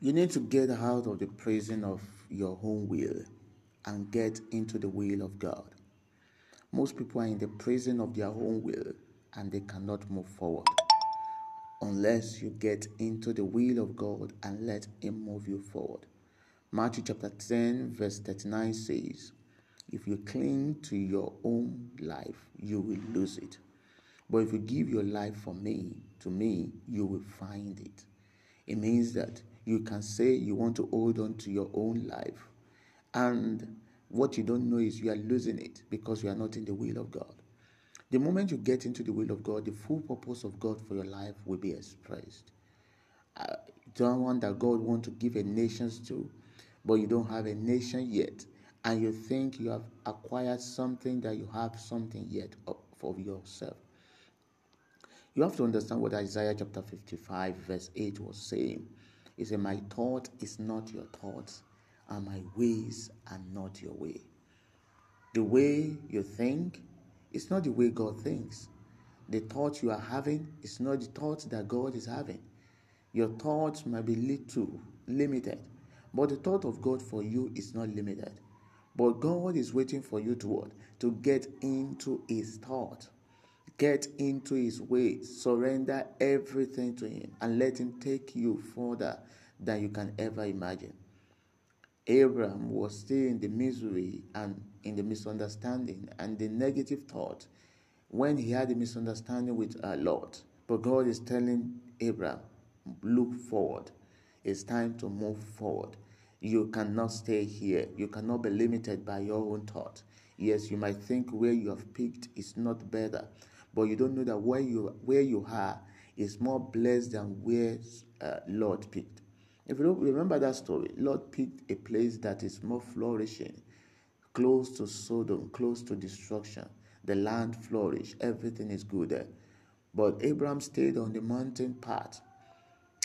You need to get out of the prison of your own will and get into the will of God. Most people are in the prison of their own will and they cannot move forward unless you get into the will of God and let Him move you forward. Matthew chapter 10, verse 39 says, If you cling to your own life, you will lose it. But if you give your life for me, to me, you will find it. It means that you can say you want to hold on to your own life, and what you don't know is you are losing it because you are not in the will of God. The moment you get into the will of God, the full purpose of God for your life will be expressed. Uh, one that God wants to give a nation to, but you don't have a nation yet, and you think you have acquired something that you have something yet for yourself. You have to understand what Isaiah chapter 55, verse 8 was saying. He said, My thought is not your thoughts, and my ways are not your way. The way you think is not the way God thinks. The thoughts you are having is not the thoughts that God is having. Your thoughts might be little, limited, but the thought of God for you is not limited. But God is waiting for you to what? To get into His thought. Get into His way. Surrender everything to Him and let Him take you further than you can ever imagine. Abraham was still in the misery and in the misunderstanding and the negative thought when he had a misunderstanding with our Lord. But God is telling Abraham, look forward. It's time to move forward. You cannot stay here. You cannot be limited by your own thought. Yes, you might think where you have picked is not better, but you don't know that where you where you are is more blessed than where uh, Lot picked. If you remember that story, Lot picked a place that is more flourishing, close to Sodom, close to destruction. The land flourished, everything is good there. But Abraham stayed on the mountain path,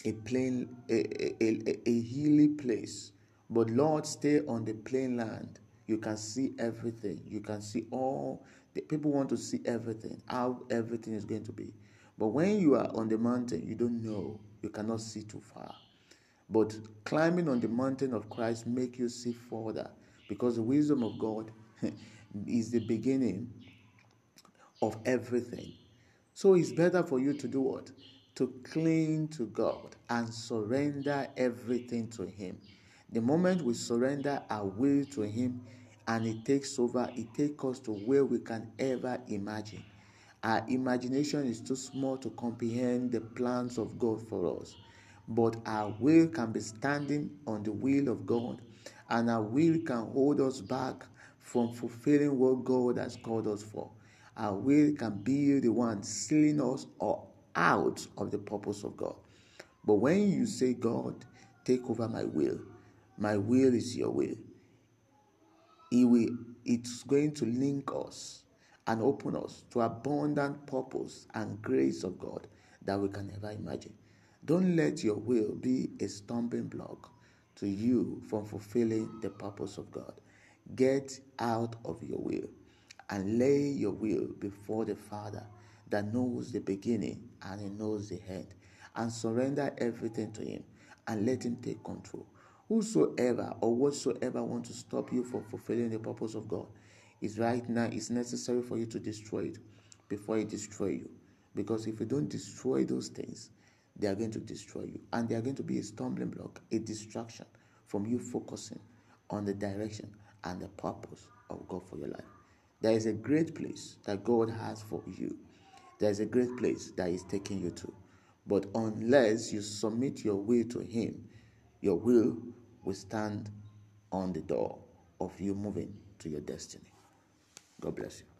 a plain, a, a, a, a hilly place. But Lot, stay on the plain land. You can see everything. You can see all the people want to see everything, how everything is going to be. But when you are on the mountain, you don't know. You cannot see too far. But climbing on the mountain of Christ make you see further because the wisdom of God is the beginning of everything. So it's better for you to do what? To cling to God and surrender everything to Him. The moment we surrender our will to Him and it takes over, it takes us to where we can ever imagine. Our imagination is too small to comprehend the plans of God for us but our will can be standing on the will of God, and our will can hold us back from fulfilling what God has called us for. Our will can be the one sealing us or out of the purpose of God. But when you say, God, take over my will, my will is your will, will, it's going to link us and open us to abundant purpose and grace of God that we can never imagine. Don't let your will be a stumbling block to you from fulfilling the purpose of God. Get out of your will and lay your will before the Father that knows the beginning and he knows the end and surrender everything to him and let him take control. Whosoever or whatsoever want to stop you from fulfilling the purpose of God is right now it's necessary for you to destroy it before it destroy you. Because if you don't destroy those things, they are going to destroy you. And they are going to be a stumbling block, a distraction from you focusing on the direction and the purpose of God for your life. There is a great place that God has for you. There is a great place that He's taking you to. But unless you submit your will to Him, your will will stand on the door of you moving to your destiny. God bless you.